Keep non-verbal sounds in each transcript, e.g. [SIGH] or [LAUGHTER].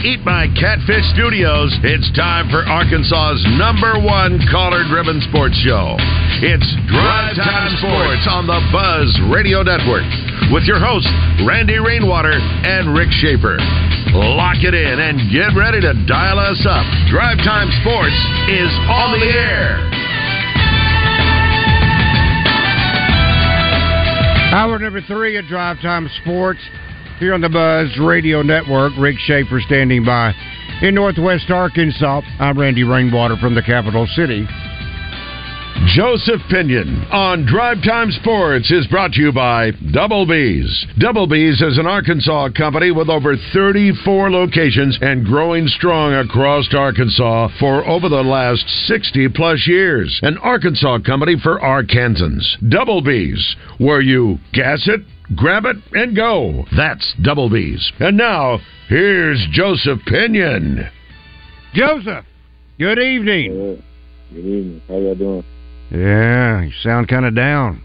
Eat My Catfish studios, it's time for Arkansas's number one caller driven sports show. It's Drive Time Sports on the Buzz Radio Network with your hosts, Randy Rainwater and Rick Shaeffer. Lock it in and get ready to dial us up. Drive Time Sports is on the air. Hour number three of Drive Time Sports here on the Buzz Radio Network. Rick Shaeffer standing by in Northwest Arkansas. I'm Randy Rainwater from the capital city. Joseph Pinion on Drive Time Sports is brought to you by Double B's. Double B's is an Arkansas company with over 34 locations and growing strong across Arkansas for over the last 60 plus years. An Arkansas company for Arkansans. Double B's, where you gas it, grab it, and go. That's Double B's. And now, here's Joseph Pinion. Joseph, good evening. Good evening. How y'all doing? Yeah, you sound kind of down.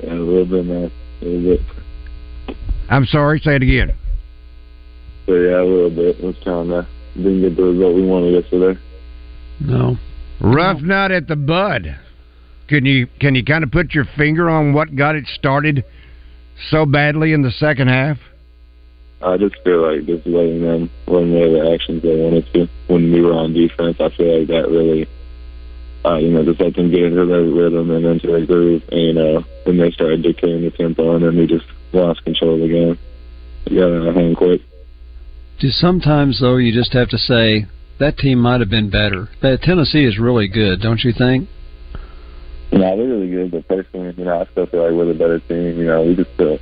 Yeah, a little bit, man. A little bit. I'm sorry, say it again. So yeah, a little bit. It's kind of didn't get the result we wanted yesterday. No. Rough night at the Bud. Can you can you kind of put your finger on what got it started so badly in the second half? I just feel like just letting them run more the actions they wanted to when we were on defense. I feel like that really, uh, you know, just let them get into their rhythm and into their groove. And you know, when they started dictating the tempo, and then we just lost control of the game. We got out of hand quick. Just sometimes though, you just have to say that team might have been better. But Tennessee is really good, don't you think? Yeah, they're really good, but personally, you know, I still feel like we're the better team. You know, we just still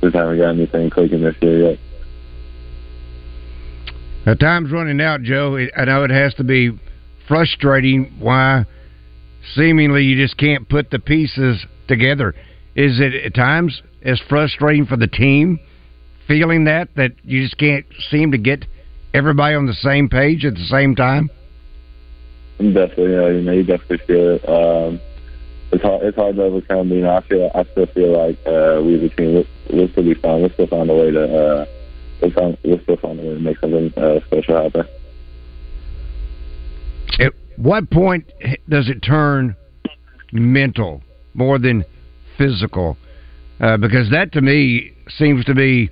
just haven't got anything clicking this year yet. Now, time's running out, Joe. I know it has to be frustrating why seemingly you just can't put the pieces together. Is it at times as frustrating for the team feeling that, that you just can't seem to get everybody on the same page at the same time? Definitely, you know, you, know, you definitely feel it. Um, it's hard. It's hard to overcome. You know, I feel. I still feel like uh, we as a team, we'll, we'll still be fine. We'll still find a way to. Uh, we'll, find, we'll still find a way to make something uh, special happen. At what point does it turn mental more than physical? Uh, because that to me seems to be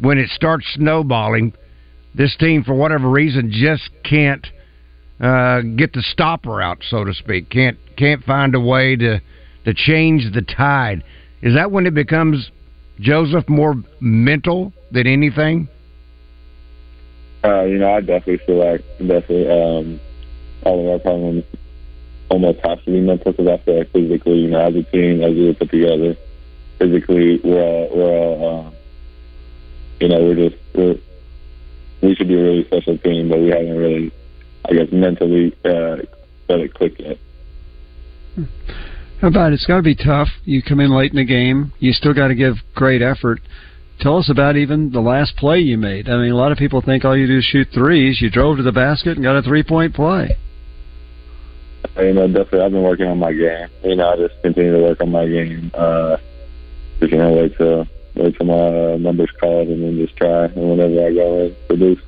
when it starts snowballing. This team, for whatever reason, just can't uh, get the stopper out, so to speak. Can't can't find a way to to change the tide. Is that when it becomes Joseph more mental than anything? Uh, you know, I definitely feel like definitely um, all of our problems almost have to be mental because I feel like physically, you know, as a team, as we put together, physically we're all, we're all, um, you know, we're just we're we should be a really special team, but we haven't really, I guess, mentally uh, let it click yet. How about it? it's got to be tough. You come in late in the game, you still got to give great effort. Tell us about even the last play you made. I mean, a lot of people think all you do is shoot threes. You drove to the basket and got a three point play. You know, definitely, I've been working on my game. You know, I just continue to work on my game. Uh, just you know, wait till wait till my uh, numbers called and then just try. And whenever I go and produce.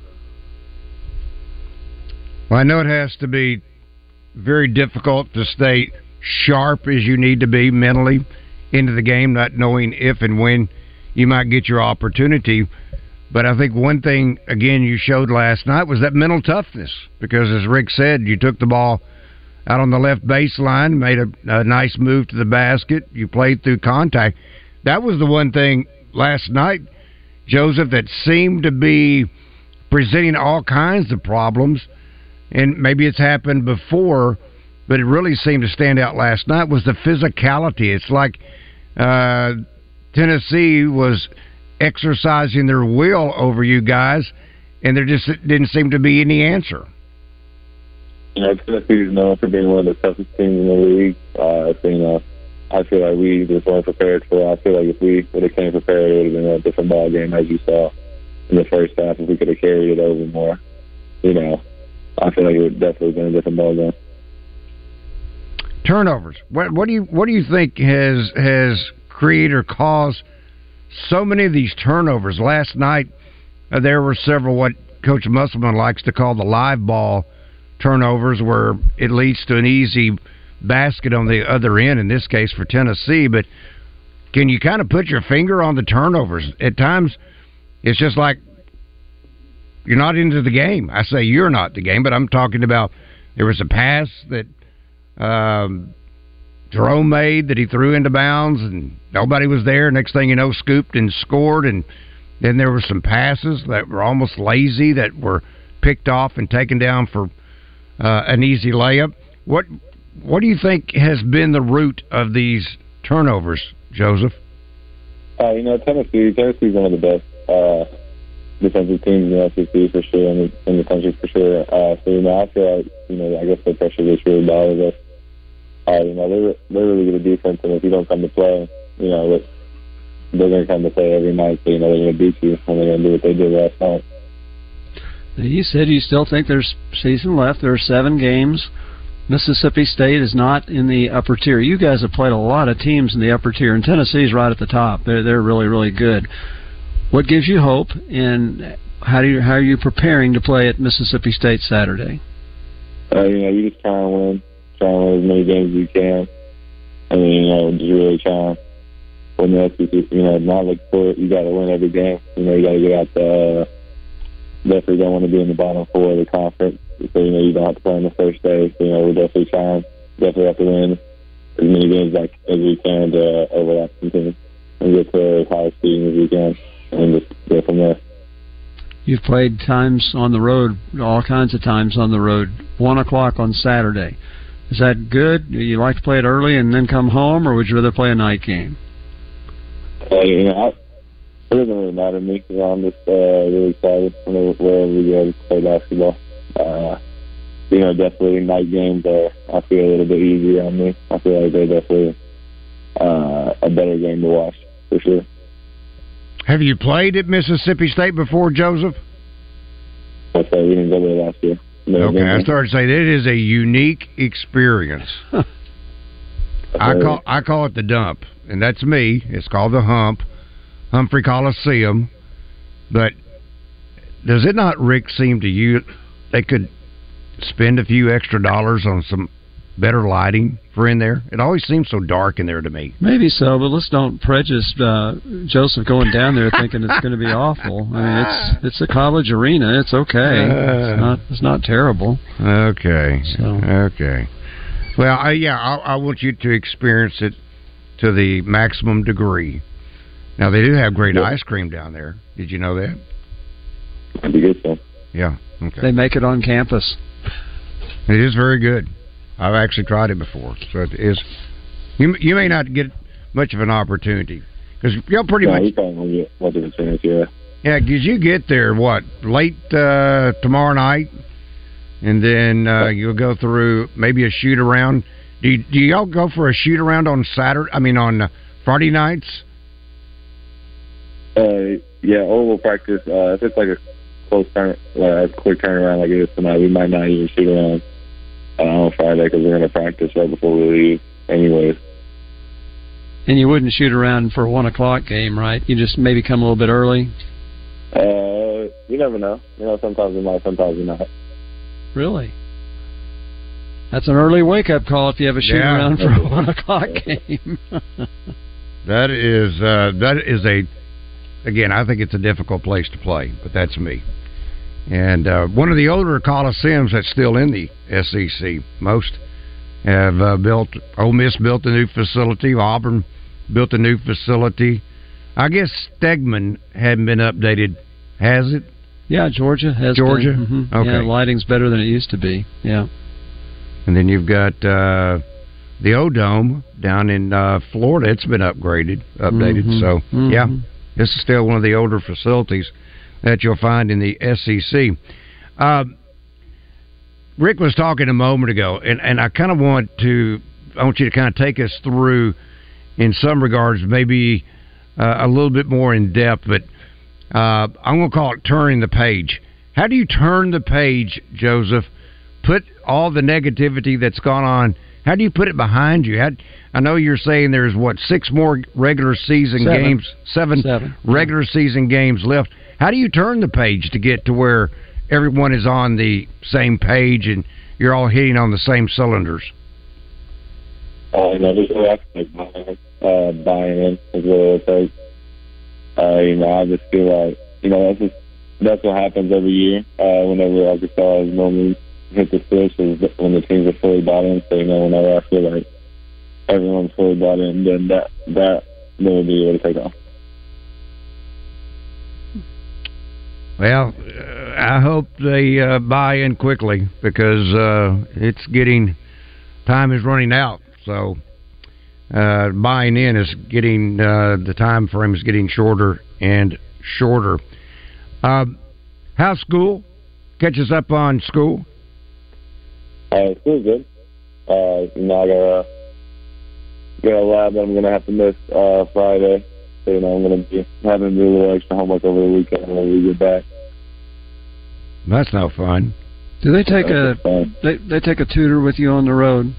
Well, I know it has to be very difficult to stay sharp as you need to be mentally into the game, not knowing if and when you might get your opportunity. But I think one thing, again, you showed last night was that mental toughness. Because as Rick said, you took the ball out on the left baseline, made a, a nice move to the basket, you played through contact. That was the one thing last night, Joseph, that seemed to be presenting all kinds of problems. And maybe it's happened before, but it really seemed to stand out last night was the physicality. It's like uh, Tennessee was exercising their will over you guys, and there just didn't seem to be any answer. You know, Tennessee is known for being one of the toughest teams in the league. Uh, so, you know, I feel like we just weren't prepared for it. I feel like if we would have came prepared, it would have been a different ball game, as you saw in the first half. If we could have carried it over more, you know, I feel like we're definitely going to get the ball game. Turnovers. What what do you what do you think has has created or caused so many of these turnovers? Last night uh, there were several what Coach Musselman likes to call the live ball turnovers, where it leads to an easy basket on the other end. In this case for Tennessee, but can you kind of put your finger on the turnovers? At times, it's just like you're not into the game. I say you're not the game, but I'm talking about there was a pass that um, Jerome made that he threw into bounds, and nobody was there. Next thing you know, scooped and scored, and then there were some passes that were almost lazy that were picked off and taken down for uh, an easy layup. What what do you think has been the root of these turnovers, Joseph? Uh, you know, Tennessee. Tennessee's one of the best uh, defensive teams in the SEC for sure, in the, in the country for sure. Uh, so you know, I feel like you know, I guess the pressure just really bothers us. Uh, you know, they're they're really good at defense, and if you don't come to play, you know, they're going to come to play every night. So you know, they're going to beat you, and they're going to do what they did last night. You said you still think there's season left. There are seven games. Mississippi State is not in the upper tier. You guys have played a lot of teams in the upper tier, and Tennessee's right at the top. They're they're really really good. What gives you hope, and how do you how are you preparing to play at Mississippi State Saturday? Uh, you know, you just try and win, try and win as many games as you can. I mean, you know, just really try and win the SEC. You know, not look for it. You got to win every game. You know, you got to get out the. Uh, definitely don't want to be in the bottom four of the conference. So, you know, you don't have to play on the first day. So, you know, we're definitely trying, definitely have to win as many games like, as we can to overlap some teams and get to as high speed as we can and just go from there. You've played times on the road, all kinds of times on the road. One o'clock on Saturday. Is that good? Do you like to play it early and then come home, or would you rather play a night game? Uh, you know, I, it doesn't really matter to me because I'm just uh, really excited whenever, wherever we go to play basketball. Uh, you know, definitely night games are, I feel, a little bit easier on me. I feel like they're definitely uh, a better game to watch, for sure. Have you played at Mississippi State before, Joseph? I say we didn't go there last year. No, okay, I started to say it is a unique experience. [LAUGHS] I call I call it the dump, and that's me. It's called the hump. Humphrey Coliseum. But does it not, Rick, seem to you they could spend a few extra dollars on some better lighting for in there? It always seems so dark in there to me. Maybe so, but let's don't prejudice uh, Joseph going down there thinking it's going to be awful. I mean, it's it's a college arena. It's okay. It's not it's not terrible. Okay. So. Okay. Well, I, yeah, I, I want you to experience it to the maximum degree. Now they do have great ice cream down there. Did you know that? Pretty good, so. Yeah. Okay. They make it on campus. It is very good. I've actually tried it before, so it is. You you may not get much of an opportunity because you'll pretty no, much. You probably won't get much of a chance, yeah. Yeah, because you get there what late uh, tomorrow night, and then uh, you'll go through maybe a shoot around. Do you, do y'all go for a shoot around on Saturday? I mean on uh, Friday nights? Uh, yeah, we'll practice. Uh, if it's like a close turn, like a quick turnaround like it is tonight, we might not even shoot around uh, on Friday because we're going to practice right before we leave, anyways. And you wouldn't shoot around for a one o'clock game, right? You just maybe come a little bit early. Uh, you never know. You know, sometimes we might, sometimes we not. Really? That's an early wake up call if you have a shoot Yeah. around for a one o'clock [LAUGHS] game. [LAUGHS] That is uh, that is a again. I think it's a difficult place to play, but that's me. And uh, one of the older coliseums that's still in the SEC. Most have uh, built. Ole Miss built a new facility. Auburn built a new facility. I guess Stegeman hadn't been updated, has it? yeah, Georgia has Georgia? Mhm. Okay. Yeah, lighting's better than it used to be. Yeah. And then you've got uh, the O'Dome down in uh, Florida. It's been upgraded, updated. Mhm. So Mhm. yeah, this is still one of the older facilities that you'll find in the SEC. Uh, Rick was talking a moment ago, and, and I kind of want to I want you to kind of take us through, in some regards, maybe uh, a little bit more in depth, but uh, I'm going to call it turning the page. How do you turn the page, Joseph? Put all the negativity that's gone on. How do you put it behind you? How, I know you're saying there's what six more regular season Seven. games, seven, Seven. regular season games left. How do you turn the page to get to where everyone is on the same page and you're all hitting on the same cylinders? Uh, you know, just like buying, in is what it takes. Uh, you know, I just feel like you know that's just that's what happens every year. Uh, whenever Arkansas normally hit the switch is when the teams are fully bought in. So you know, whenever I feel like everyone's fully bought in, then that that then will be able to take off. Well, uh, I hope they uh, buy in quickly because uh, it's getting time is running out. So uh, buying in is getting uh, the time frame is getting shorter and shorter. Uh, how's school? Catch us up on school. Uh, feels good. Uh, you know, I got a got a lab that I'm gonna have to miss uh, Friday. So you know, I'm gonna be having to do a little extra homework over the weekend when we get back. That's no fun. Do they take a That's they they take a tutor with you on the road?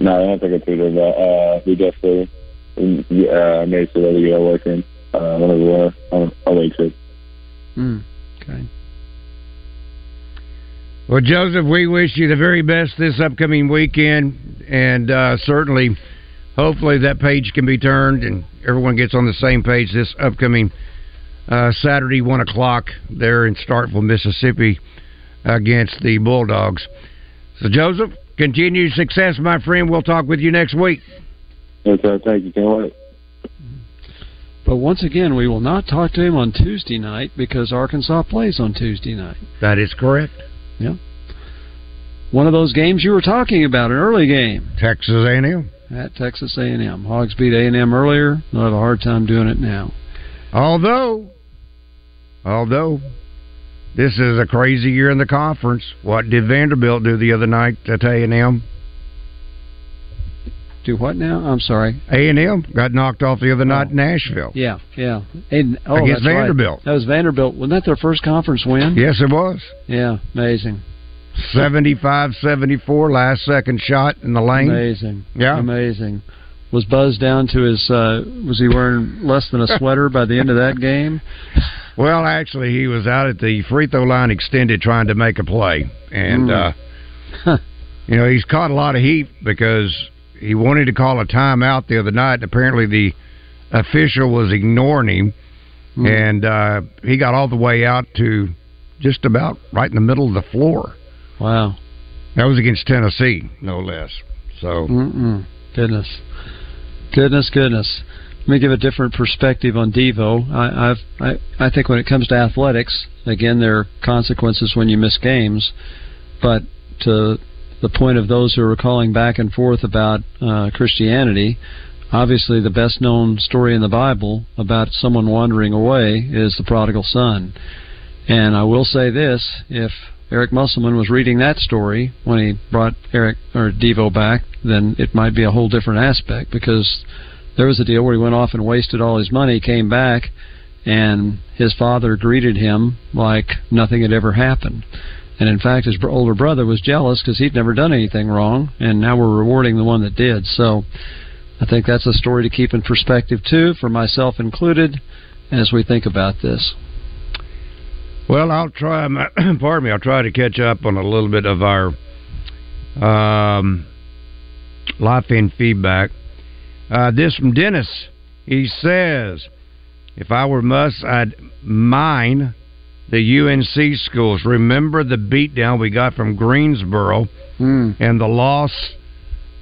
No, I don't take a tutor, but uh, we definitely uh, made sure that we are working uh, whenever we're on a away trip. Mm. Okay. Well, Joseph, we wish you the very best this upcoming weekend, and uh, certainly, hopefully, that page can be turned and everyone gets on the same page this upcoming uh, Saturday, one o'clock, there in Starkville, Mississippi, against the Bulldogs. So, Joseph, continued success, my friend. We'll talk with you next week. Okay, thank you. Can't wait. But once again, we will not talk to him on Tuesday night because Arkansas plays on Tuesday night. That is correct. Yeah. One of those games you were talking about, an early game Texas A&M. At Texas A&M. Hogs beat A&M earlier. They'll have a hard time doing it now. Although, although this is a crazy year in the conference, what did Vanderbilt do the other night at A and M? Do what now? I'm sorry. A and M got knocked off the other oh. night in Nashville. Yeah, yeah. And, oh, Against that's right. Vanderbilt. That was Vanderbilt. Wasn't that their first conference win? Yes, it was. Yeah, amazing. 75-74, last second shot in the lane. Amazing. Yeah. Amazing. Was Buzz down to his uh was he wearing less than a sweater by the end of that game? [LAUGHS] Well, actually, he was out at the free throw line extended trying to make a play. And, Mm. uh, [LAUGHS] you know, he's caught a lot of heat because he wanted to call a timeout the other night. And apparently, the official was ignoring him. Mm. And uh, he got all the way out to just about right in the middle of the floor. Wow. That was against Tennessee, no less. So, Mm-mm. Goodness. Goodness, goodness. Let me give a different perspective on Devo. I, I've, I, I think when it comes to athletics, again, there are consequences when you miss games. But to the point of those who are calling back and forth about uh, Christianity, obviously the best known story in the Bible about someone wandering away is the prodigal son. And I will say this: if Eric Musselman was reading that story when he brought Eric or Devo back, then it might be a whole different aspect because there was a deal where he went off and wasted all his money, came back, and his father greeted him like nothing had ever happened. And in fact, his older brother was jealous because he'd never done anything wrong, and now we're rewarding the one that did. So I think that's a story to keep in perspective too, for myself included, as we think about this. Well, I'll try. My, [CLEARS THROAT] pardon me. I'll try to catch up on a little bit of our um, live fan feedback. Uh, this from Dennis. He says, "If I were Muss, I'd mine the UNC schools. Remember the beatdown we got from Greensboro Mm. and the loss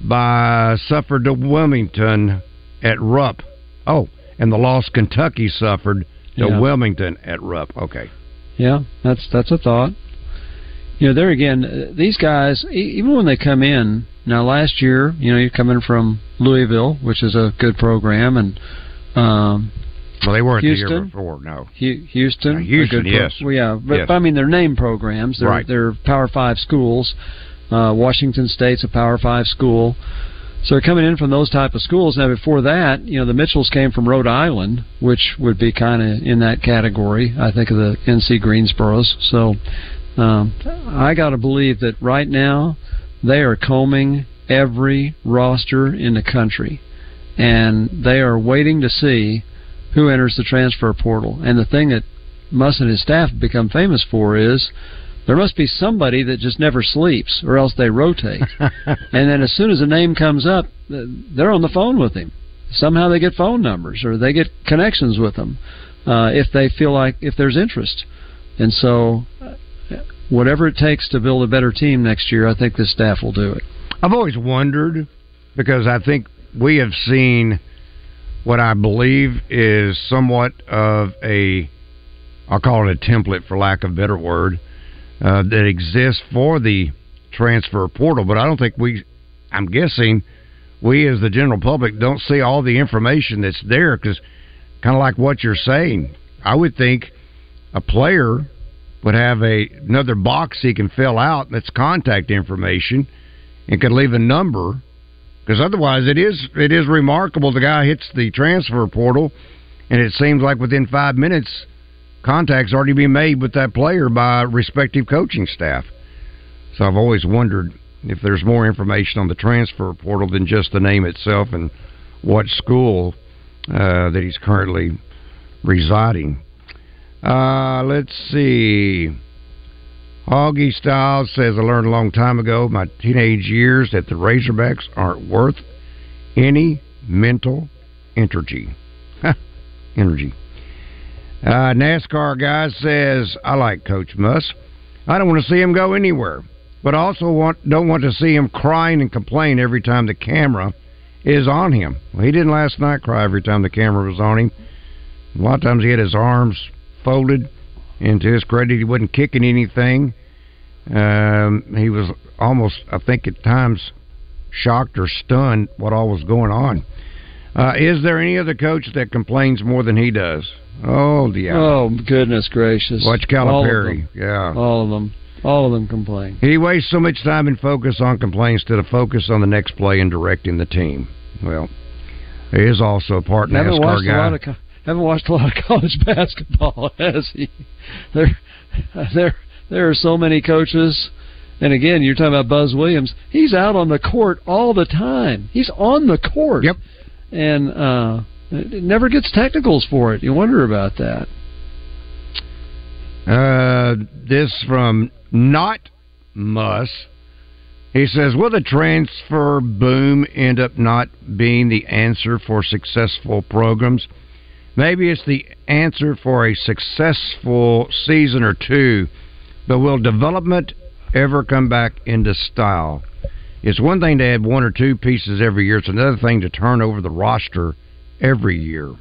by suffered to Wilmington at Rupp. Oh, and the loss Kentucky suffered to Yeah. Wilmington at Rupp. Okay. Yeah, that's that's a thought. you know, there again, uh, these guys, even when they come in now, last year, you know, you're coming from Louisville, which is a good program, and um, well, they weren't Houston, the year before. No, Houston, uh, Houston, yes, pro- well, yeah, but, yes. but, I mean, they're name programs. They're right. they're Power Five schools. Uh, Washington State's a Power Five school. So they're coming in from those type of schools. Now, before that, you know, the Mitchells came from Rhode Island, which would be kind of in that category. I think of the NC Greensboros. So um, I got to believe that right now they are combing every roster in the country, and they are waiting to see who enters the transfer portal. And the thing that Muss and his staff have become famous for is there must be somebody that just never sleeps, or else they rotate. [LAUGHS] and then as soon as a name comes up, they're on the phone with him. Somehow they get phone numbers or they get connections with them uh, if they feel like if there's interest. And so, whatever it takes to build a better team next year, I think this staff will do it. I've always wondered because I think we have seen what I believe is somewhat of a I'll call it a template for lack of a better word uh, that exists for the transfer portal, but I don't think we. I'm guessing we as the general public don't see all the information that's there because kind of like what you're saying. I would think a player would have a another box he can fill out that's contact information and could leave a number because otherwise it is it is remarkable the guy hits the transfer portal and it seems like within five minutes contacts already been made with that player by respective coaching staff so i've always wondered if there's more information on the transfer portal than just the name itself and what school uh, that he's currently residing uh, let's see Augie Styles says, I learned a long time ago, my teenage years, that the Razorbacks aren't worth any mental energy. [LAUGHS] energy. Uh, NASCAR guy says, I like Coach Muss. I don't want to see him go anywhere, but I also want, don't want to see him crying and complain every time the camera is on him. Well, he didn't last night cry every time the camera was on him. A lot of times he had his arms folded and to his credit, he wasn't kicking anything. Um, he was almost, I think, at times shocked or stunned what all was going on. Uh, is there any other coach that complains more than he does? Oh, yeah. Oh, goodness gracious. Watch Calipari. Yeah. All of them. All of them complain. He wastes so much time and focus on complaints instead of focus on the next play and directing the team. Well, he is also a part NASCAR guy haven't watched a lot of [LAUGHS] college basketball, has he? There, there, there are so many coaches. And again, you're talking about Buzz Williams. He's out on the court all the time. He's on the court. Yep. And uh, never gets technicals for it. You wonder about that. Uh, this from not Muss. He says, Will the transfer boom end up not being the answer for successful programs? Maybe it's the answer for a successful season or two, but will development ever come back into style? It's one thing to add one or two pieces every year. It's another thing to turn over the roster every year.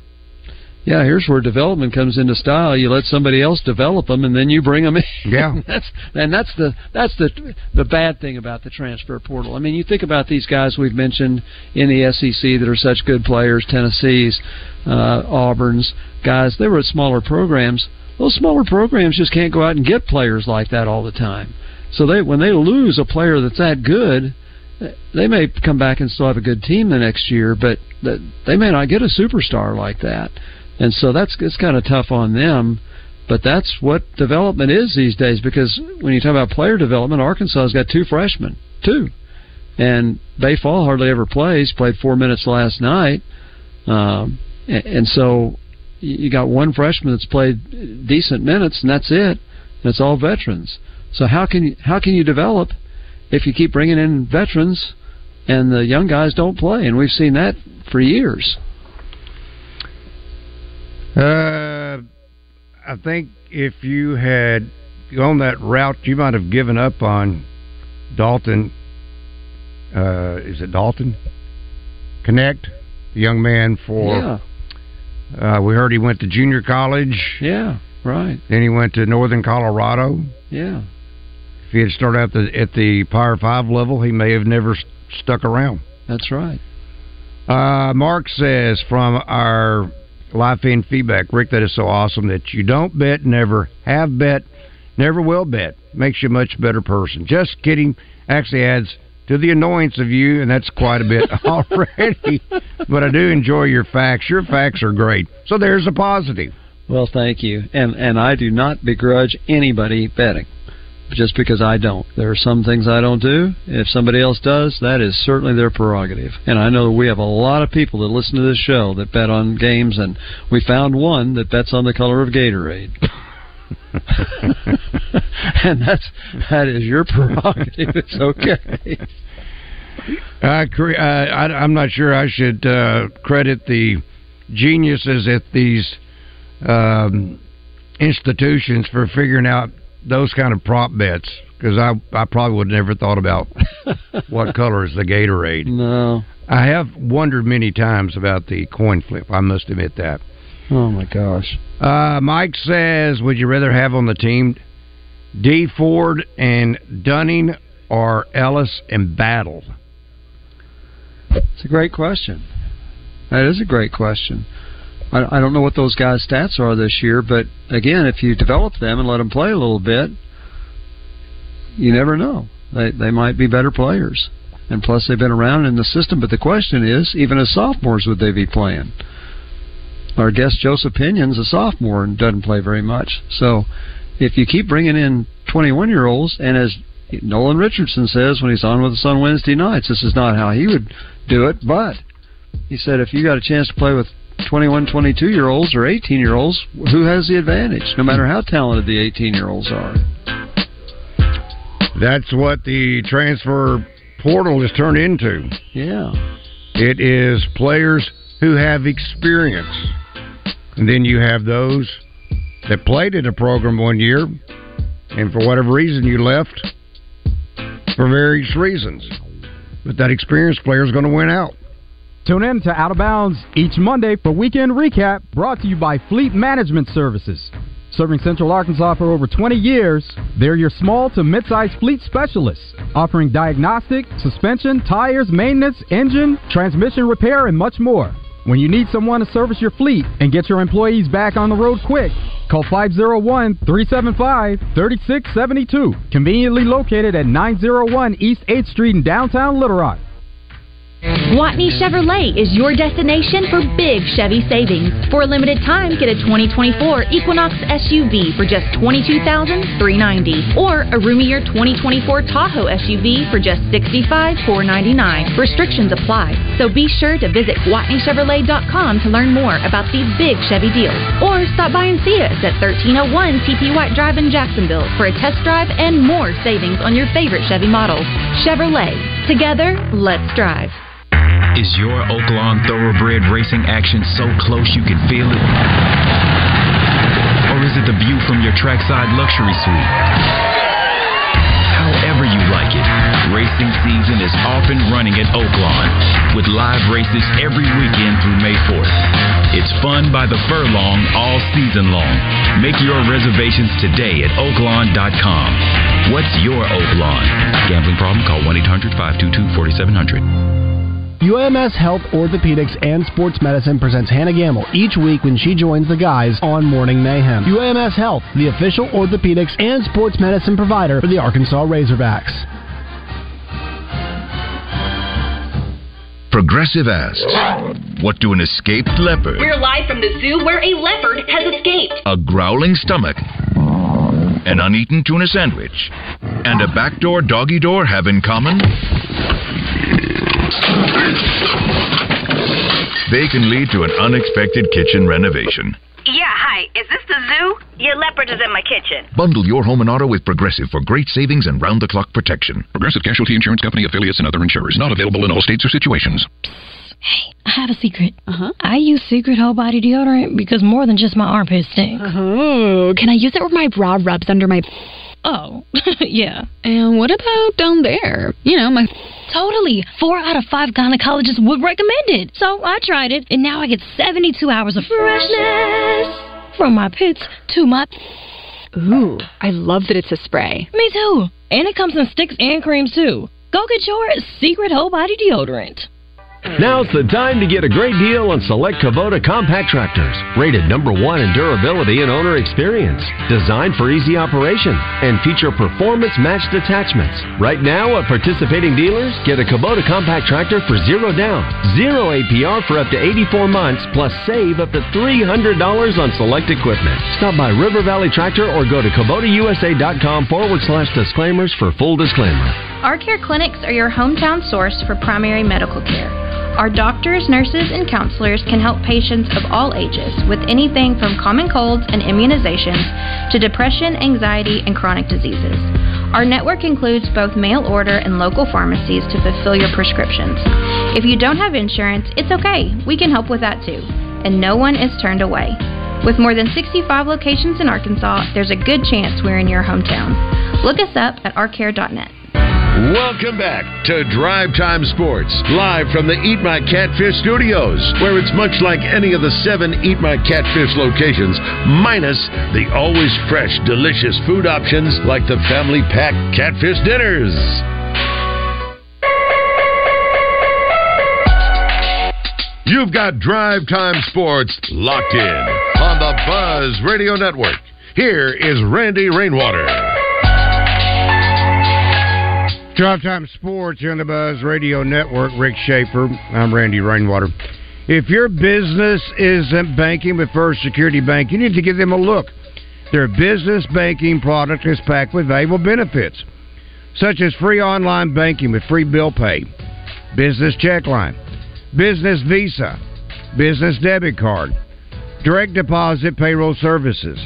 Yeah, here's where development comes into style. You let somebody else develop them, and then you bring them in. Yeah, [LAUGHS] that's and that's the that's the the bad thing about the transfer portal. I mean, you think about these guys we've mentioned in the SEC that are such good players, Tennessee's, uh, Auburn's guys. They were at smaller programs. Those smaller programs just can't go out and get players like that all the time. So they when they lose a player that's that good, they may come back and still have a good team the next year, but they may not get a superstar like that and so that's it's kind of tough on them. But that's what development is these days. Because when you talk about player development, Arkansas has got two freshmen, two, and Baye Fall hardly ever plays. Played four minutes last night, um, and, and so you got one freshman that's played decent minutes, and that's it. And it's all veterans. So how can you, how can you develop if you keep bringing in veterans and the young guys don't play? And we've seen that for years. Uh, I think if you had gone that route, you might have given up on Dalton. Uh, is it Dalton? Knecht, the young man for. Yeah. Uh, we heard he went to junior college. Yeah, right. Then he went to Northern Colorado. Yeah. He had started out the, at the Power Five level, he may have never st- stuck around. That's right. Uh, Mark says from our live fan feedback, Rick, that is so awesome that you don't bet, never have bet, never will bet. Makes you a much better person. Just kidding. Actually adds to the annoyance of you, and that's quite a bit [LAUGHS] already. but I do enjoy your facts. Your facts are great. So there's a positive. Well, thank you. And and I do not begrudge anybody betting just because I don't. There are some things I don't do. If somebody else does, that is certainly their prerogative. And I know we have a lot of people that listen to this show that bet on games, and we found one that bets on the color of Gatorade. [LAUGHS] and that's that is your prerogative. It's okay. I, cre- uh, I, I'm not sure I should uh, credit the geniuses at these um, institutions for figuring out those kind of prop bets because I I probably would never thought about [LAUGHS] what color is the Gatorade. No, I have wondered many times about the coin flip. I must admit that. Oh my gosh. Uh, Mike says, would you rather have on the team D Ford and Dunning or Ellis and Battle? It's a great question. That is a great question. I, don't know what those guys' stats are this year, but again, if you develop them and let them play a little bit, you never know. They they might be better players, and plus they've been around in the system. But the question is, even as sophomores, would they be playing? Our guest Joseph Pinion's a sophomore and doesn't play very much. So, if you keep bringing in 21 year olds, and as Nolan Richardson says when he's on with us on Wednesday nights, this is not how he would do it, but he said if you got a chance to play with 21, 22 year olds or 18 year olds, who has the advantage, no matter how talented the 18 year olds are? That's what the transfer portal has turned into. Yeah. It is players who have experience. And then you have those that played in a program one year, and for whatever reason you left for various reasons. But that experienced player is going to win out. Tune in to Out of Bounds each Monday for Weekend Recap brought to you by Fleet Management Services. Serving Central Arkansas for over 20 years, they're your small to mid-sized fleet specialists, offering diagnostic, suspension, tires, maintenance, engine, transmission repair, and much more. When you need someone to service your fleet and get your employees back on the road quick, call 501-375-3672. Conveniently located at 901 East 8th Street in downtown Little Rock. Gwatney Chevrolet is your destination for big Chevy savings. For a limited time, get a 2024 Equinox SUV for just 22,390 or a roomier 2024 Tahoe SUV for just 65,499. Restrictions apply, so be sure to visit GwatneyChevrolet.com to learn more about these big Chevy deals or stop by and see us at 1301 TP White Drive in Jacksonville for a test drive and more savings on your favorite Chevy models. Chevrolet. Together, let's drive. Is your Oaklawn thoroughbred racing action so close you can feel it? Or is it the view from your trackside luxury suite? However you like it, racing season is off and running at Oaklawn with live races every weekend through May 4th. It's fun by the furlong all season long. Make your reservations today at oaklawn.com. What's your Oaklawn? Gambling problem? Call 1 800 522 4700. UAMS Health Orthopedics and Sports Medicine presents Hannah Gamble each week when she joins the guys on Morning Mayhem. UAMS Health, the official orthopedics and sports medicine provider for the Arkansas Razorbacks. Progressive asks, What do an escaped leopard, We're live from the zoo where a leopard has escaped. a growling stomach, an uneaten tuna sandwich, and a backdoor doggy door have in common? They can lead to an unexpected kitchen renovation. Yeah, hi. Is this the zoo? Your leopard is in my kitchen. Bundle your home and auto with Progressive for great savings and round the clock protection. Progressive Casualty Insurance Company affiliates and other insurers. Not available in all states or situations. Psst. Hey, I have a secret. Uh-huh. I use Secret Whole Body Deodorant because more than just my armpits stink. Oh, can I use it where my bra rubs under my... Oh, [LAUGHS] yeah. And what about down there? You know, my... Totally. Four out of five gynecologists would recommend it. So I tried it, and now I get 72 hours of freshness from my pits to my... Ooh, I love that it's a spray. Me too. And it comes in sticks and creams too. Go get your Secret Whole Body Deodorant. Now's the time to get a great deal on select Kubota compact tractors, rated number one in durability and owner experience, designed for easy operation, and feature performance-matched attachments. Right now, at participating dealers, get a Kubota compact tractor for zero down, zero APR for up to 84 months, plus save up to $300 on select equipment. Stop by River Valley Tractor or go to KubotaUSA.com forward slash disclaimers for full disclaimer. ARcare clinics are your hometown source for primary medical care. Our doctors, nurses, and counselors can help patients of all ages with anything from common colds and immunizations to depression, anxiety, and chronic diseases. Our network includes both mail order and local pharmacies to fulfill your prescriptions. If you don't have insurance, it's okay. We can help with that too. And no one is turned away. With more than 65 locations in Arkansas, there's a good chance we're in your hometown. Look us up at arcare.net. Welcome back to Drive Time Sports, live from the Eat My Catfish studios, where it's much like any of the seven Eat My Catfish locations, minus the always fresh, delicious food options like the family pack catfish dinners. You've got Drive Time Sports locked in on the Buzz Radio Network. Here is Randy Rainwater. Drive Time Sports on the Buzz Radio Network. Rick Shaeffer. I'm Randy Rainwater. If your business isn't banking with First Security Bank, you need to give them a look. Their business banking product is packed with valuable benefits, such as free online banking with free bill pay, business check line, business visa, business debit card, direct deposit payroll services,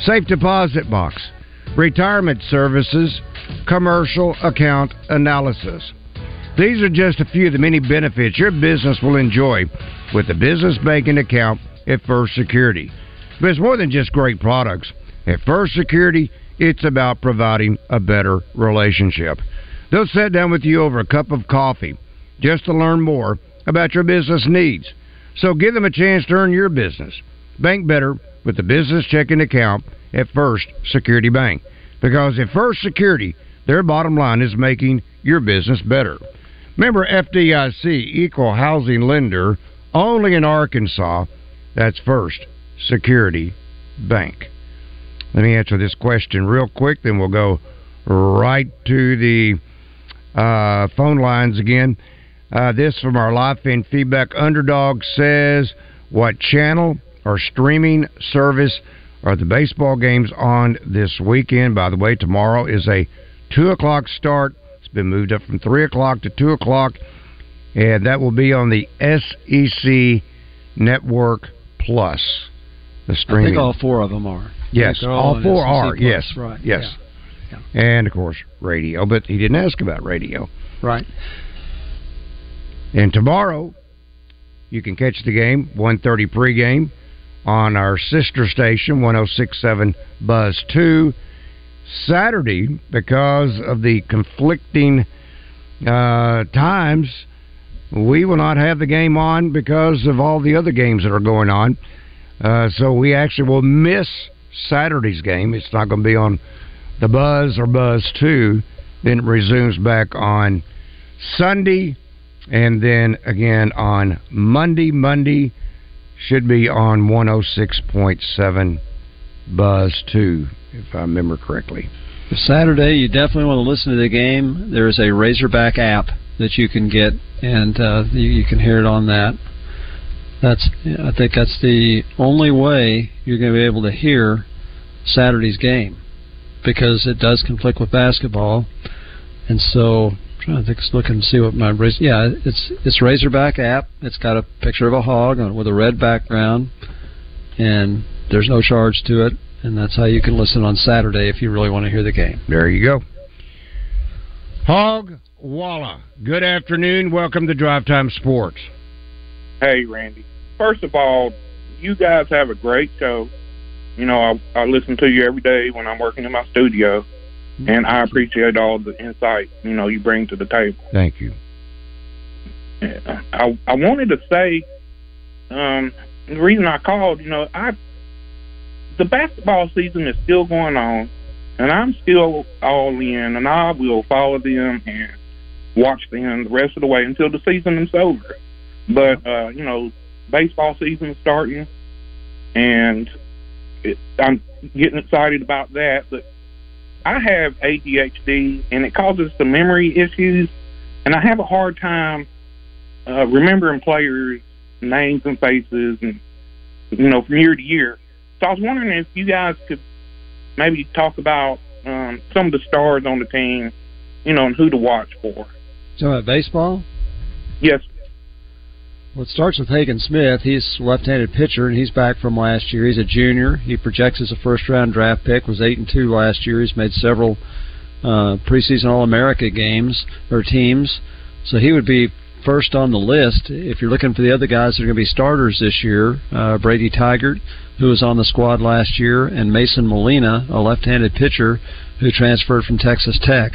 safe deposit box, retirement services, commercial account analysis. These are just a few of the many benefits your business will enjoy with a business banking account at First Security. But it's more than just great products. At First Security, it's about providing a better relationship. They'll sit down with you over a cup of coffee just to learn more about your business needs. So give them a chance to earn your business. Bank better with the business checking account at First Security Bank. Because at First Security, their bottom line is making your business better. Member FDIC, Equal Housing Lender, only in Arkansas. That's First Security Bank. Let me answer this question real quick, then we'll go right to the uh, phone lines again. Uh, this from our live fan feedback. Underdog says, What channel or streaming service are the baseball games on this weekend? By the way, tomorrow is a 2 o'clock start. It's been moved up from 3 o'clock to 2 o'clock, and that will be on the SEC Network Plus. The stream. I think all four of them are. Yes, They're all four SEC are. Plus, Yes, right. Yes, Yeah. and of course radio. But he didn't ask about radio. Right. And tomorrow, you can catch the game 1:30 pregame on our sister station 106.7 Buzz Two. Saturday, because of the conflicting uh, times, we will not have the game on because of all the other games that are going on. Uh, so we actually will miss Saturday's game. It's not going to be on the Buzz or Buzz 2. Then it resumes back on Sunday and then again on Monday. Monday should be on 106.7 Buzz 2, if I remember correctly. Saturday, you definitely want to listen to the game. There is a Razorback app that you can get, and uh, you, you can hear it on that. That's I think that's the only way you're going to be able to hear Saturday's game because it does conflict with basketball, and so trying to think, looking to see what my Raz- yeah it's it's Razorback app. It's got a picture of a hog on, with a red background, and there's no charge to it, and that's how you can listen on Saturday if you really want to hear the game. There you go. Hog Walla. Good afternoon. Welcome to Drive Time Sports. Hey, Randy. First of all, you guys have a great show. You know, I, I listen to you every day when I'm working in my studio, and I appreciate all the insight you know you bring to the table. Thank you. I I wanted to say, um, the reason I called, you know, I the basketball season is still going on, and I'm still all in, and I will follow them and watch them the rest of the way until the season is over. But uh, you know, baseball season is starting, and it, I'm getting excited about that. But I have ADHD, and it causes some memory issues, and I have a hard time uh, remembering players' names and faces, and you know, from year to year. So I was wondering if you guys could maybe talk about um, some of the stars on the team, you know, and who to watch for. So about baseball? Yes. Well, it starts with Hagen Smith. He's a left-handed pitcher, and he's back from last year. He's a junior. He projects as a first-round draft pick. Was eight and two last year. He's made several uh, preseason All-America games or teams, so he would be first on the list. If you're looking for the other guys that are going to be starters this year, uh, Brady Tygart, who was on the squad last year, and Mason Molina, a left-handed pitcher who transferred from Texas Tech.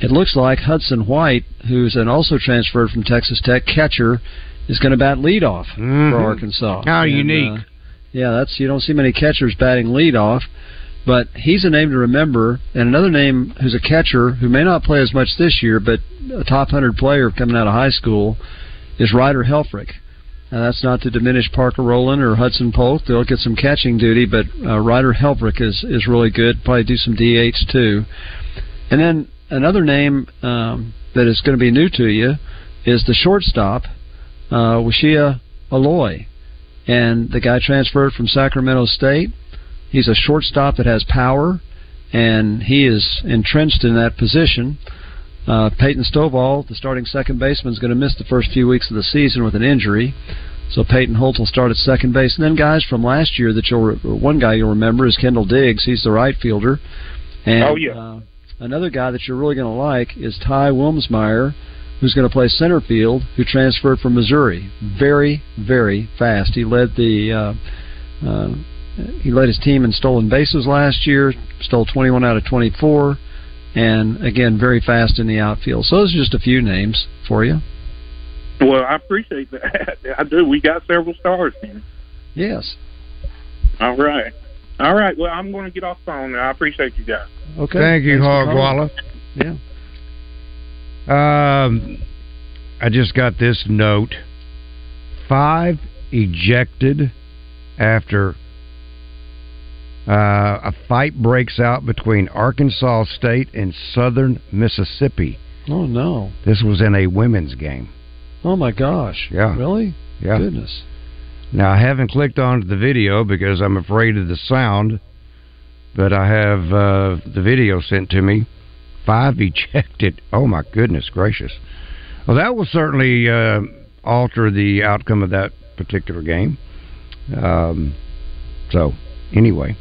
It looks like Hudson White, who's an also transferred from Texas Tech catcher, is going to bat leadoff Mhm. for Arkansas. How And, unique. uh, yeah, that's you don't see many catchers batting leadoff, but he's a name to remember. And another name who's a catcher who may not play as much this year, but a top hundred player coming out of high school is Ryder Helfrich. Now, that's not to diminish Parker Rowland or Hudson Polk. They'll get some catching duty, but uh, Ryder Helfrich is is really good. Probably do some DH too. And then another name um, that is going to be new to you is the shortstop, uh, Wehiwa Aloy. And the guy transferred from Sacramento State. He's a shortstop that has power, and he is entrenched in that position. Uh, Peyton Stovall, the starting second baseman, is going to miss the first few weeks of the season with an injury. So Peyton Holt will start at second base, and then guys from last year that you'll re- one guy you'll remember is Kendall Diggs. He's the right fielder. And, Oh, yeah. Uh, another guy that you're really going to like is Ty Wilmsmeyer, who's going to play center field, who transferred from Missouri. Very, very fast. He led the uh, uh, he led his team in stolen bases last year. Stole 21 out of 24, and again, very fast in the outfield. So those are just a few names for you. Well, I appreciate that. [LAUGHS] I do. We got several stars here. Yes. All right. All right. Well, I'm going to get off the phone now. I appreciate you guys. Okay. Thank you, Thanks for Hog calling. Yeah. Um, I just got this note. Five ejected after uh, a fight breaks out between Arkansas State and Southern Mississippi. Oh no. This was in a women's game. Oh my gosh. Yeah. Really? Yeah. Goodness. Now I haven't clicked onto the video because I'm afraid of the sound, but I have uh, the video sent to me. Five [LAUGHS] ejected. Oh my goodness gracious! Well, that will certainly uh, alter the outcome of that particular game. Um, so anyway,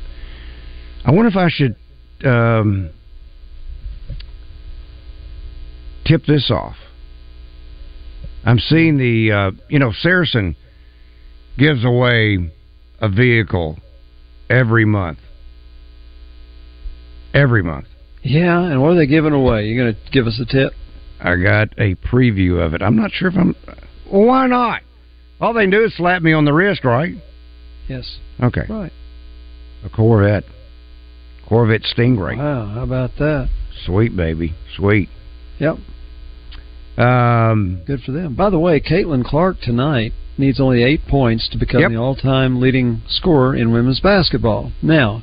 I wonder if I should um, tip this off. I'm seeing the uh, you know Saracen gives away a vehicle every month. Every month. Yeah, and what are they giving away? You going to give us a tip? I got a preview of it. I'm not sure if I'm. Well, why not? All they do is slap me on the wrist, right? Yes. Okay. Right. A Corvette. Corvette Stingray. Wow, how about that? Sweet baby. Sweet. Yep. Um, Good for them. By the way, Caitlin Clark tonight needs only eight points to become Yep. the all-time leading scorer in women's basketball. Now,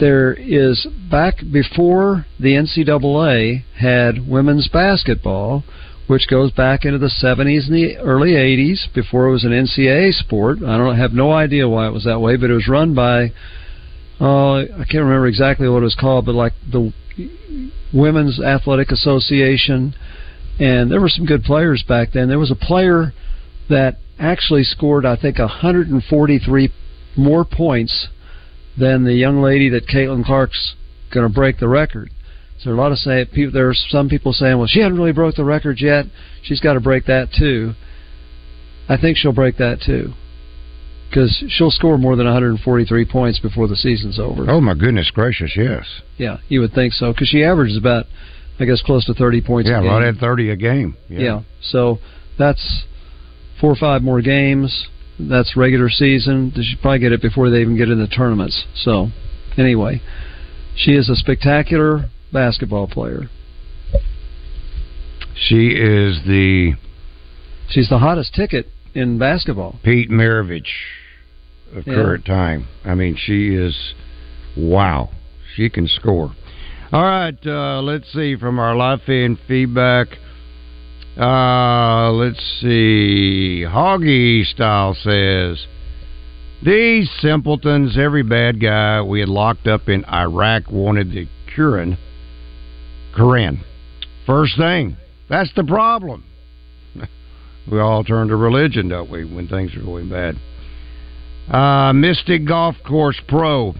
there is back before the NCAA had women's basketball, which goes back into the 70s and the early 80s before it was an NCAA sport. I don't have no idea why it was that way, but it was run by uh, I can't remember exactly what it was called, but like the Women's Athletic Association, and there were some good players back then. There was a player that actually scored, I think, 143 more points than the young lady that Caitlin Clark's going to break the record. So a lot of say people. There are some people saying, "Well, she hasn't really broke the record yet. She's got to break that too." I think she'll break that too, because she'll score more than 143 points before the season's over. oh my goodness gracious, yes. Yeah, you would think so, because she averages about, I guess, close to 30 points. Yeah, a game. right at thirty a game. Yeah. So that's four or five more games. That's regular season. They should probably get it before they even get in the tournaments. So anyway, She is a spectacular basketball player. She is the She's the hottest ticket in basketball. Pete Maravich of Yeah. current time. I mean, she is wow. She can score. All right, uh, let's see from our live fan feedback. Uh, let's see. Hoggy style says these simpletons, every bad guy we had locked up in Iraq wanted the Quran. Quran. First thing, that's the problem. [LAUGHS] we all turn to religion, don't we, when things are going bad? Uh, Mystic Golf Course Pro.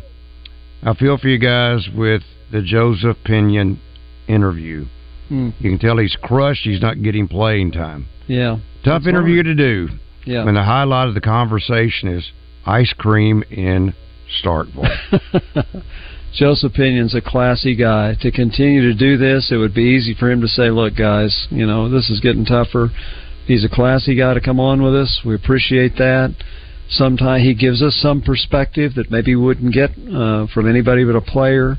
I feel for you guys with the Joseph Pinion interview. Hmm. You can tell he's crushed. He's not getting playing time. Yeah. Tough interview hard. to do. Yeah. When the highlight of the conversation is ice cream in Starkville. [LAUGHS] Joe Pinion's a classy guy. To continue to do this, it would be easy for him to say, "Look, guys, you know this is getting tougher." He's a classy guy to come on with us. We appreciate that. Sometimes he gives us some perspective that maybe we wouldn't get uh, from anybody but a player.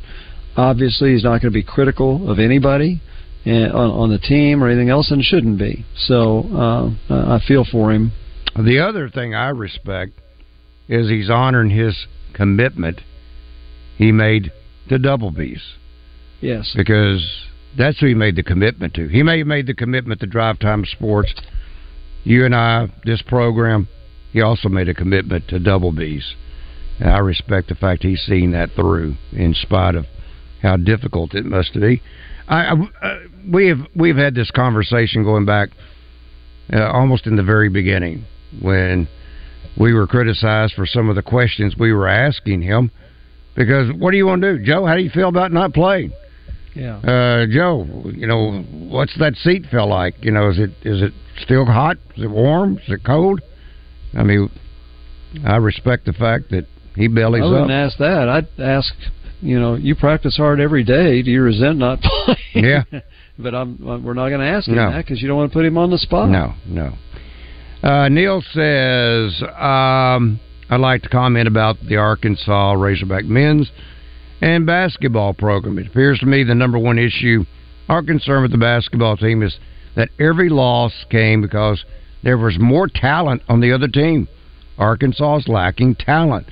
Obviously, he's not going to be critical of anybody uh, on, on the team or anything else, and shouldn't be. So uh, I feel for him. The other thing I respect is he's honoring his commitment he made to Double B's Yes. because that's who he made the commitment to. He may have made the commitment to Drive Time Sports. You and I, this program, he also made a commitment to Double B's. And I respect the fact he's seen that through in spite of how difficult it must be. I, I, uh, we have we've had this conversation going back uh, almost in the very beginning when we were criticized for some of the questions we were asking him because what do you want to do, Joe? How do you feel about not playing? Yeah. Uh, Joe, you know, what's that seat feel like? You know, is it is it still hot? Is it warm? Is it cold? I mean, I respect the fact that he bellies up. I up. wouldn't ask that. I'd ask, you know, you practice hard every day. Do you resent not playing? Yeah. [LAUGHS] but I'm, we're not going to ask him No. that because you don't want to put him on the spot. No, no. Uh, Neil says, um, I'd like to comment about the Arkansas Razorback men's and basketball program. It appears to me the number one issue our concern with the basketball team is that every loss came because there was more talent on the other team. Arkansas is lacking talent.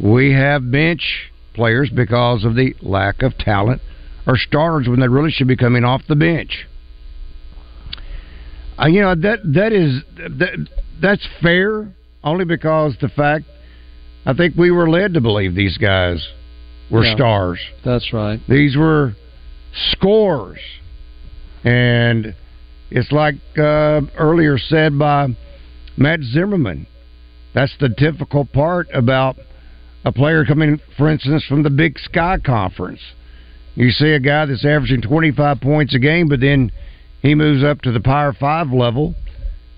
We have bench players because of the lack of talent or starters when they really should be coming off the bench. Uh, you know that that is that that's fair only because the fact I think we were led to believe these guys were Yeah. stars. That's right. These were scores, and it's like uh, earlier said by Matt Zimmerman. That's the difficult part about a player coming, for instance, from the Big Sky Conference. You see a guy that's averaging 25 points a game, but then he moves up to the Power Five level,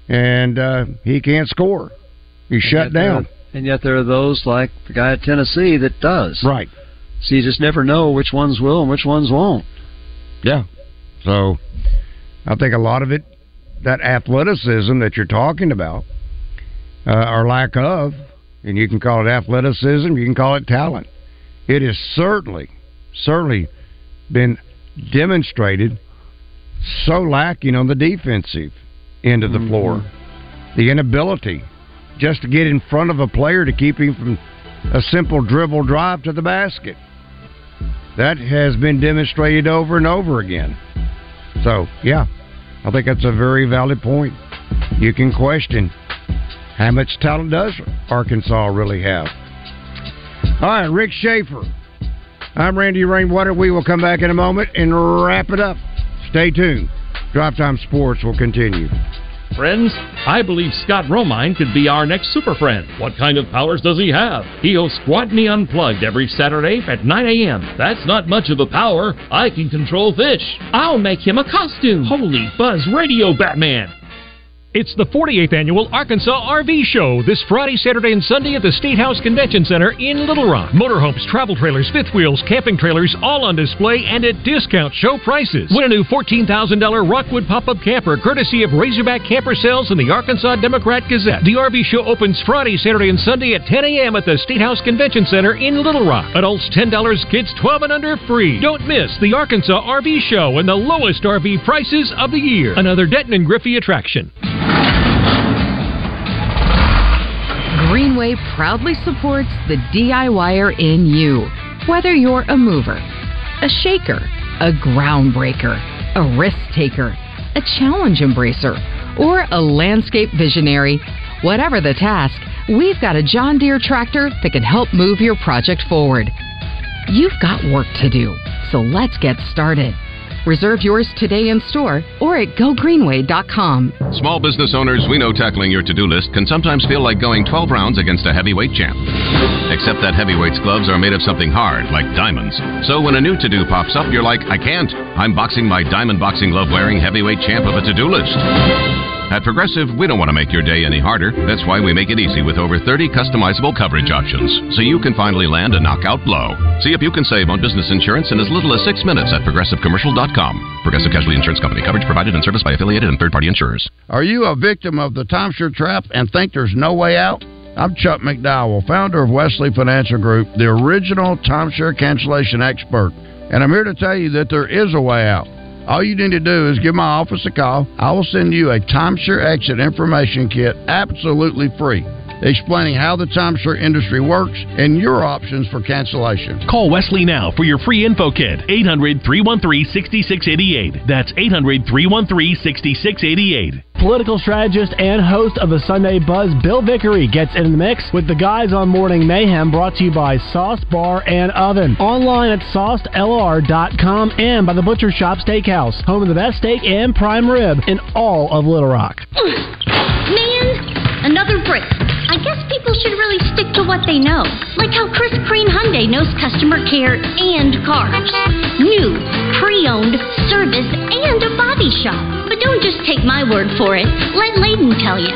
and uh, he can't score. He's And shut down. and yet there are those like the guy at Tennessee that does. Right. So you just never know which ones will and which ones won't. Yeah. So I think a lot of it, that athleticism that you're talking about, uh, or lack of, and you can call it athleticism, you can call it talent. It is certainly, certainly been demonstrated so lacking on the defensive end of the mm-hmm. floor. The inability just to get in front of a player to keep him from a simple dribble drive to the basket. That has been demonstrated over and over again. So, yeah, I think that's a very valid point. You can question how much talent does Arkansas really have. All right, Rick Shaeffer. I'm Randy Rainwater. We will come back in a moment and wrap it up. Stay tuned. Drive Time Sports will continue. Friends, I believe Scott Romine could be our next super friend. What kind of powers does he have? He hosts Squat Me Unplugged every Saturday at 9 a.m. That's not much of a power. I can control fish. I'll make him a costume. Holy Buzz Radio Batman. It's the 48th annual Arkansas RV Show this Friday, Saturday, and Sunday at the State House Convention Center in Little Rock. Motorhomes, travel trailers, fifth wheels, camping trailers, all on display and at discount show prices. Win a new $14,000 Rockwood pop-up camper courtesy of Razorback Camper Sales and the Arkansas Democrat Gazette. The RV Show opens Friday, Saturday, and Sunday at 10 a.m. at the State House Convention Center in Little Rock. Adults $10, kids 12 and under free. Don't miss the Arkansas RV Show and the lowest RV prices of the year. Another Denton and Griffey attraction. Greenway proudly supports the DIYer in you. Whether you're a mover, a shaker, a groundbreaker, a risk taker, a challenge embracer, or a landscape visionary, whatever the task, we've got a John Deere tractor that can help move your project forward. You've got work to do, so let's get started. Reserve yours today in store or at gogreenway.com. Small business owners, we know tackling your to do list can sometimes feel like going 12 rounds against a heavyweight champ. Except that heavyweight's gloves are made of something hard, like diamonds. So when a new to do pops up, you're like, I can't. I'm boxing my diamond boxing glove wearing heavyweight champ of a to do list. At Progressive, we don't want to make your day any harder. That's why we make it easy with over 30 customizable coverage options, so you can finally land a knockout blow. See if you can save on business insurance in as little as six minutes at progressivecommercial.com. Progressive Casualty Insurance Company. Coverage provided and serviced by affiliated and third-party insurers. Are you a victim of the timeshare trap and think there's no way out? I'm Chuck McDowell, founder of Wesley Financial Group, the original timeshare cancellation expert, and I'm here to tell you that there is a way out. All you need to do is give my office a call. I will send you a timeshare exit information kit absolutely free explaining how the timeshare industry works and your options for cancellation. Call Wesley now for your free info kit. 800 313 6688. That's 800 313 6688. Political strategist and host of the Sunday Buzz, Bill Vickery, gets in the mix with the guys on Morning Mayhem brought to you by Sauced Bar and Oven. Online at saucedlr.com and by the Butcher Shop Steakhouse, home of the best steak and prime rib in all of Little Rock. Man, another brick. I guess people should really stick to what they know. Like how Chris Crane Hyundai knows customer care and cars. New, pre-owned, service, and a body shop. But don't just take my word for it. Let Layden tell you.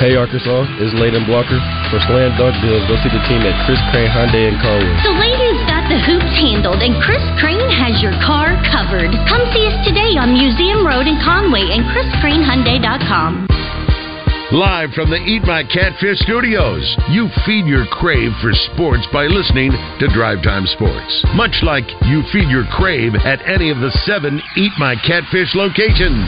Hey Arkansas, it's Layden Blocker. For slam dunk deals, go see the team at Chris Crane Hyundai in Carwood. So Layden's got the hoops handled, and Chris Crane has your car covered. Come see us today on Museum Road in Conway and ChrisCraneHyundai.com. Live from the Eat My Catfish studios, you feed your crave for sports by listening to Drive Time Sports. Much like you feed your crave at any of the seven Eat My Catfish locations.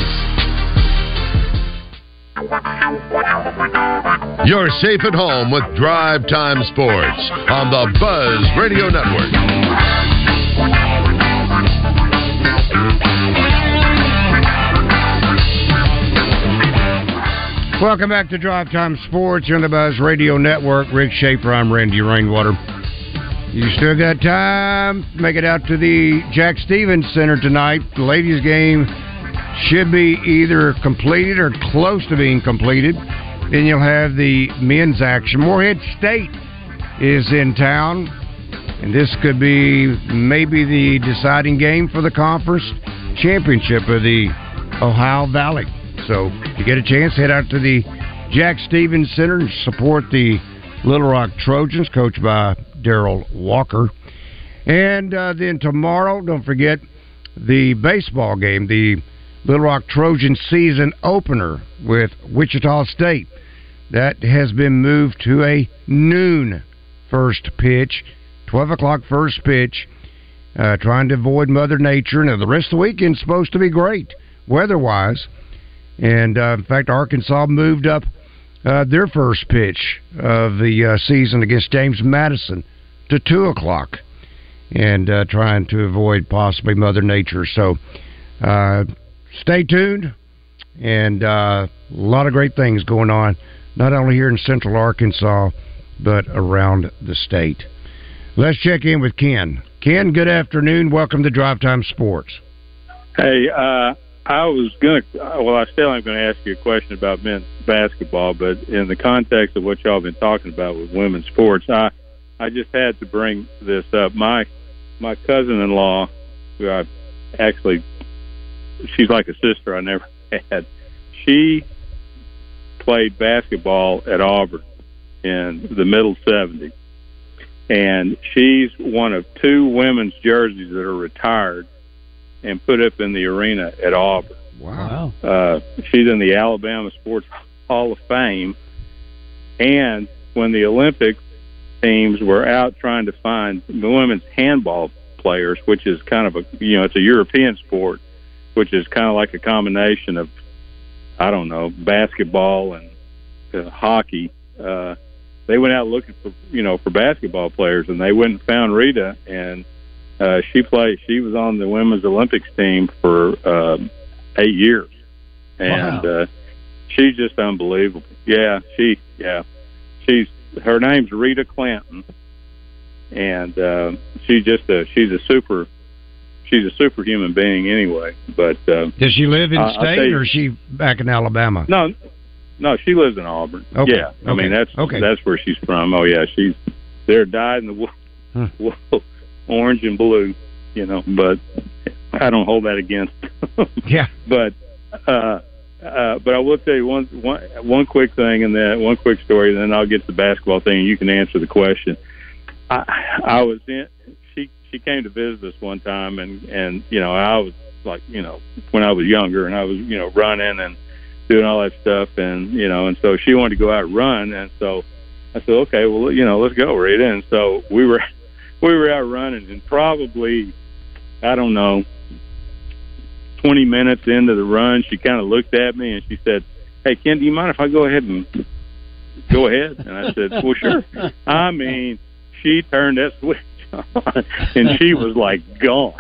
You're safe at home with Drive Time Sports on the Buzz Radio Network. Welcome back to Drive Time Sports on the Buzz Radio Network. Rick Shaeffer, I'm Randy Rainwater. You still got time. Make it out to the Jack Stephens Center tonight. The ladies' game should be either completed or close to being completed. Then you'll have the men's action. Morehead State is in town, and this could be maybe the deciding game for the conference championship of the Ohio Valley. So if you get a chance, head out to the Jack Stephens Center and support the Little Rock Trojans, coached by Darrell Walker. And uh, then tomorrow, don't forget the baseball game, the Little Rock Trojan season opener with Wichita State. That has been moved to a noon first pitch, 12 o'clock first pitch, uh, trying to avoid Mother Nature. Now, the rest of the weekend's supposed to be great weather wise. And uh, in fact, Arkansas moved up uh, their first pitch of the uh, season against James Madison to 2 o'clock and uh, trying to avoid possibly Mother Nature. So uh, stay tuned. And uh, a lot of great things going on, not only here in central Arkansas, but around the state. Let's check in with Ken. Ken, good afternoon. Welcome to Drive Time Sports. Hey, uh, I was gonna. Well, I still am gonna ask you a question about men's basketball, but in the context of what y'all have been talking about with women's sports, I I just had to bring this up. My my cousin-in-law, who I actually, she's like a sister I never [LAUGHS] had. She played basketball at Auburn in the middle 70s. And she's one of two women's jerseys that are retired and put up in the arena at Auburn. Wow. Uh, she's in the Alabama Sports Hall of Fame. And when the Olympic teams were out trying to find the women's handball players, which is kind of a, you know, it's a European sport, which is kind of like a combination of, I don't know, basketball and uh, hockey. Uh, they went out looking for, you know, for basketball players, and they went and found Reita, and uh, she played. She was on the women's Olympics team for uh, eight years, and Wow. uh, she's just unbelievable. Yeah, she, yeah, she's her name's Reita Clanton, and uh, she's just a she's a super she's a superhuman being anyway. But uh, Does she live in I- state you- or is she back in Alabama? no, no, she lives in Auburn. Okay, Yeah, I okay, mean that's okay. that's where she's from. Oh yeah, she's they're dyed in the [LAUGHS] wool, Hmm. Orange and blue, you know. But I don't hold that against. [LAUGHS] Yeah. But uh, uh, but I will tell you one one one quick thing, and then one quick story, and then I'll get to the basketball thing, and you can answer the question. I I was in. She she came to visit us one time, and and you know I was like you know when I was younger, and I was you know running and doing all that stuff, and you know, and so she wanted to go out and run, and so I said, okay, well you know let's go, Reita, and so we were we were out running, and probably I don't know 20 minutes into the run, she kind of looked at me and she said, "Hey, Ken, do you mind if I go ahead and go ahead?" And I said, "Well, sure." [LAUGHS] I mean, she turned that switch on, [LAUGHS] and she was like gone.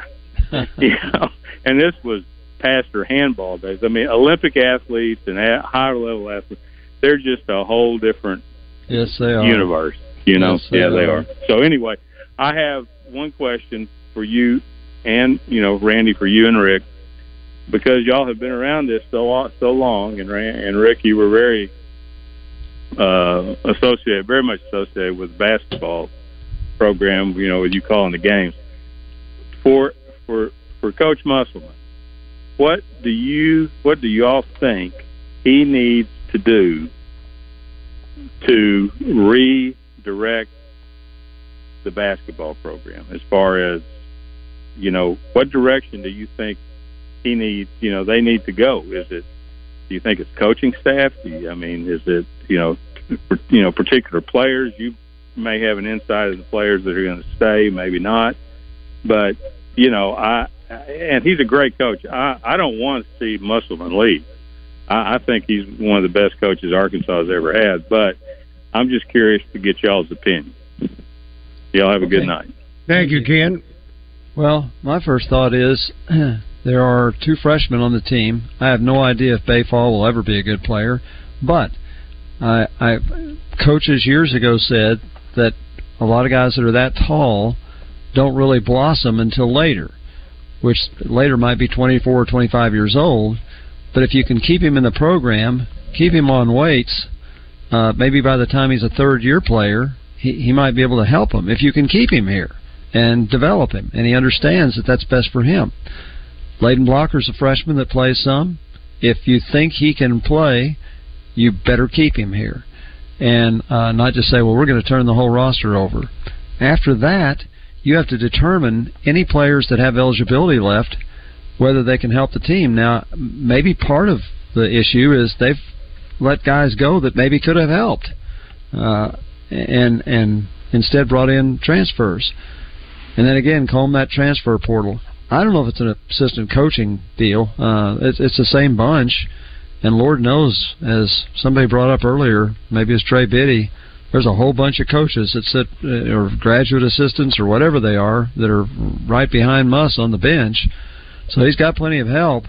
[LAUGHS] You know, and this was past her handball days. I mean, Olympic athletes and higher level athletes, they're just a whole different Yes, they are. universe. You know, Yes, they yeah, they are. So anyway, I have one question for you, and you know, Randy, for you and Rick, because y'all have been around this so so long, and Ran- and Rick, you were very uh, associated, very much associated with basketball program. You know, with you calling the games for for for Coach Musselman. What do you what do y'all think he needs to do to redirect the basketball program as far as you know what direction do you think he needs you know they need to go? Is it do you think it's coaching staff? Do you, i mean is it you know you know particular players? You may have an insight of the players that are going to stay maybe not. But you know i and he's a great coach. I i don't want to see musselman leave. I, I think he's one of the best coaches Arkansas has ever had. But I'm just curious to get y'all's opinion. Y'all have a good night. Thank you, Ken. Well, my first thought is [CLEARS THROAT] there are two freshmen on the team. I have no idea if Baye Fall will ever be a good player, but I, I coaches years ago said that a lot of guys that are that tall don't really blossom until later, which later might be 24 or 25 years old. But if you can keep him in the program, keep him on weights, uh, maybe by the time he's a third year player, he, he might be able to help him if you can keep him here and develop him, and he understands that that's best for him. Layden Blocker's a freshman that plays some. If you think he can play, you better keep him here, and uh, not just say, "Well, we're going to turn the whole roster over." After that, you have to determine any players that have eligibility left, whether they can help the team. Now, maybe part of the issue is they've let guys go that maybe could have helped, uh, and and instead brought in transfers. And then again, comb that transfer portal. I don't know if it's an assistant coaching deal. Uh, it's, it's the same bunch, and Lord knows, as somebody brought up earlier, maybe it's Trey Biddy. There's a whole bunch of coaches that sit, uh, or graduate assistants, or whatever they are, that are right behind Muss on the bench. So he's got plenty of help,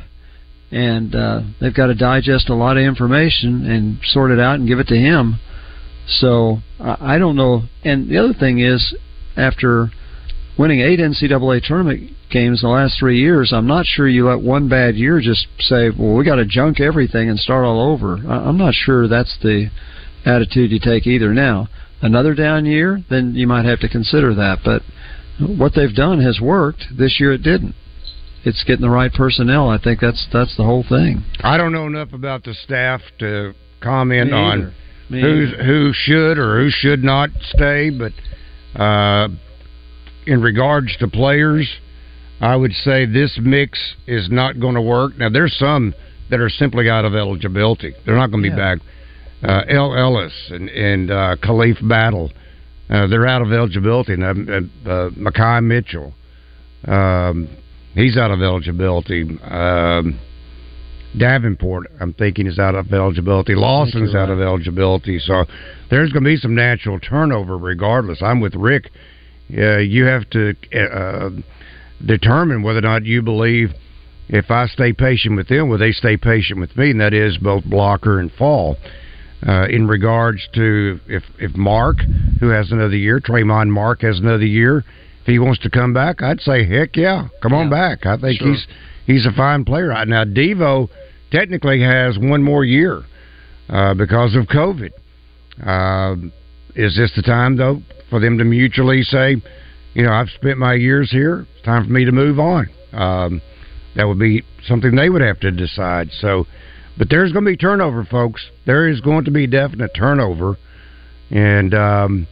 and uh, they've got to digest a lot of information and sort it out and give it to him. So I don't know. And the other thing is, after winning eight NCAA tournament games in the last three years, I'm not sure you let one bad year just say, "Well, we got to junk everything and start all over." I'm not sure that's the attitude you take either. Now, another down year, then you might have to consider that. But what they've done has worked. This year, it didn't. It's getting the right personnel. I think that's that's the whole thing. I don't know enough about the staff to comment on who's who should or who should not stay, but uh, in regards to players, I would say this mix is not going to work. Now, there's some that are simply out of eligibility; they're not going to be Yeah. back. Uh, El Ellis and and uh, Khalif Battle, uh, they're out of eligibility. And uh, uh, Makai Mitchell, um, he's out of eligibility. Um, Davenport, I'm thinking, is out of eligibility. Lawson's out of eligibility. So there's going to be some natural turnover regardless. I'm with Rick. Uh, you have to uh, determine whether or not you believe if I stay patient with them, will they stay patient with me? And that is both Blocker and Fall. Uh, in regards to if if Mark, who has another year, Tramon Mark has another year, if he wants to come back, I'd say heck yeah, come on back. I think Sure. he's he's a fine player right now. Devo technically has one more year uh, because of COVID. Uh, is this the time though for them to mutually say, you know, I've spent my years here. It's time for me to move on. Um, that would be something they would have to decide. So, but there's going to be turnover, folks. There is going to be definite turnover, and um,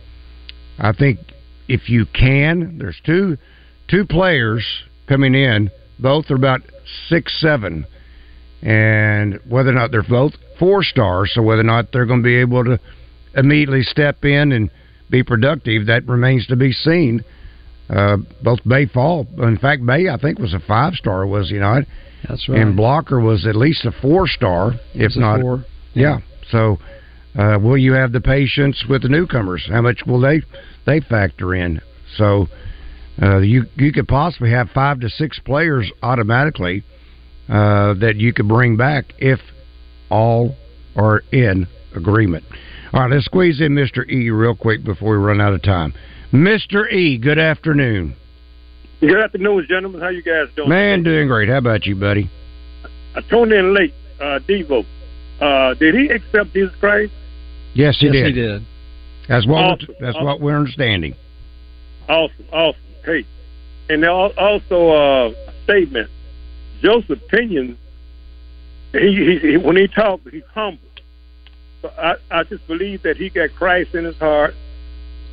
I think if you can, there's two two players coming in. Both are about six seven, and whether or not they're both four stars, so whether or not they're going to be able to immediately step in and be productive, that remains to be seen. Uh, both Baye Fall, in fact, Baye I think was a five star, was he not? That's right. And Blocker was at least a four star, if not. four. Yeah. So, uh, will you have the patience with the newcomers? How much will they they factor in? So, uh, you you could possibly have five to six players automatically uh, that you could bring back if all are in agreement. All right, let's squeeze in Mr. E real quick before we run out of time. Mr. E, good afternoon. Good afternoon, gentlemen. How you guys doing? Man, doing great. How about you, buddy? I tuned in late. Uh, Devo, uh, did he accept Jesus Christ? Yes, he yes, did. he did. That's what Awesome. we're, that's Awesome. what we're understanding. Awesome, awesome. Hey, and al- also uh, a statement. Joseph Pinion, he, he, he when he talked, he's humble. So I, I just believe that he got Christ in his heart,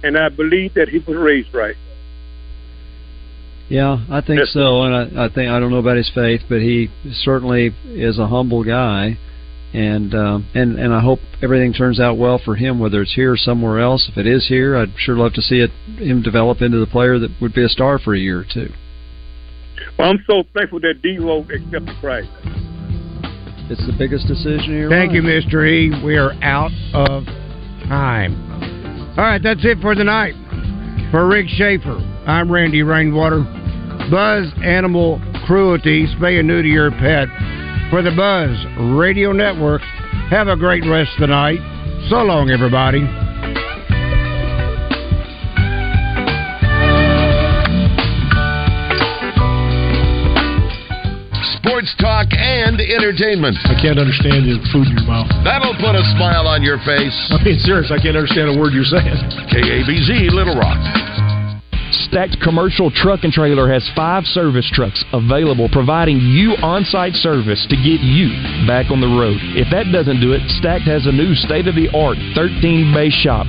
and I believe that he was raised right. Yeah, I think so, and I, I think I don't know about his faith, but he certainly is a humble guy, and um, and and I hope everything turns out well for him, whether it's here or somewhere else. If it is here, I'd sure love to see it him develop into the player that would be a star for a year or two. Well, I'm so thankful that Devo accepted Christ. It's the biggest decision of your Thank you. Mr. E. We are out of time. All right, that's it for the night. For Rick Shaeffer, I'm Randy Rainwater. Buzz Animal Cruelty, spay and neuter your pet. For the Buzz Radio Network, have a great rest of the night. So long, everybody. Sports talk and entertainment. I can't understand the food in your mouth. That'll put a smile on your face. I mean, serious. I can't understand a word you're saying. KABZ Little Rock. Stacked Commercial Truck and Trailer has five service trucks available, providing you on site service to get you back on the road. If that doesn't do it, Stacked has a new state of the art 13 bay shop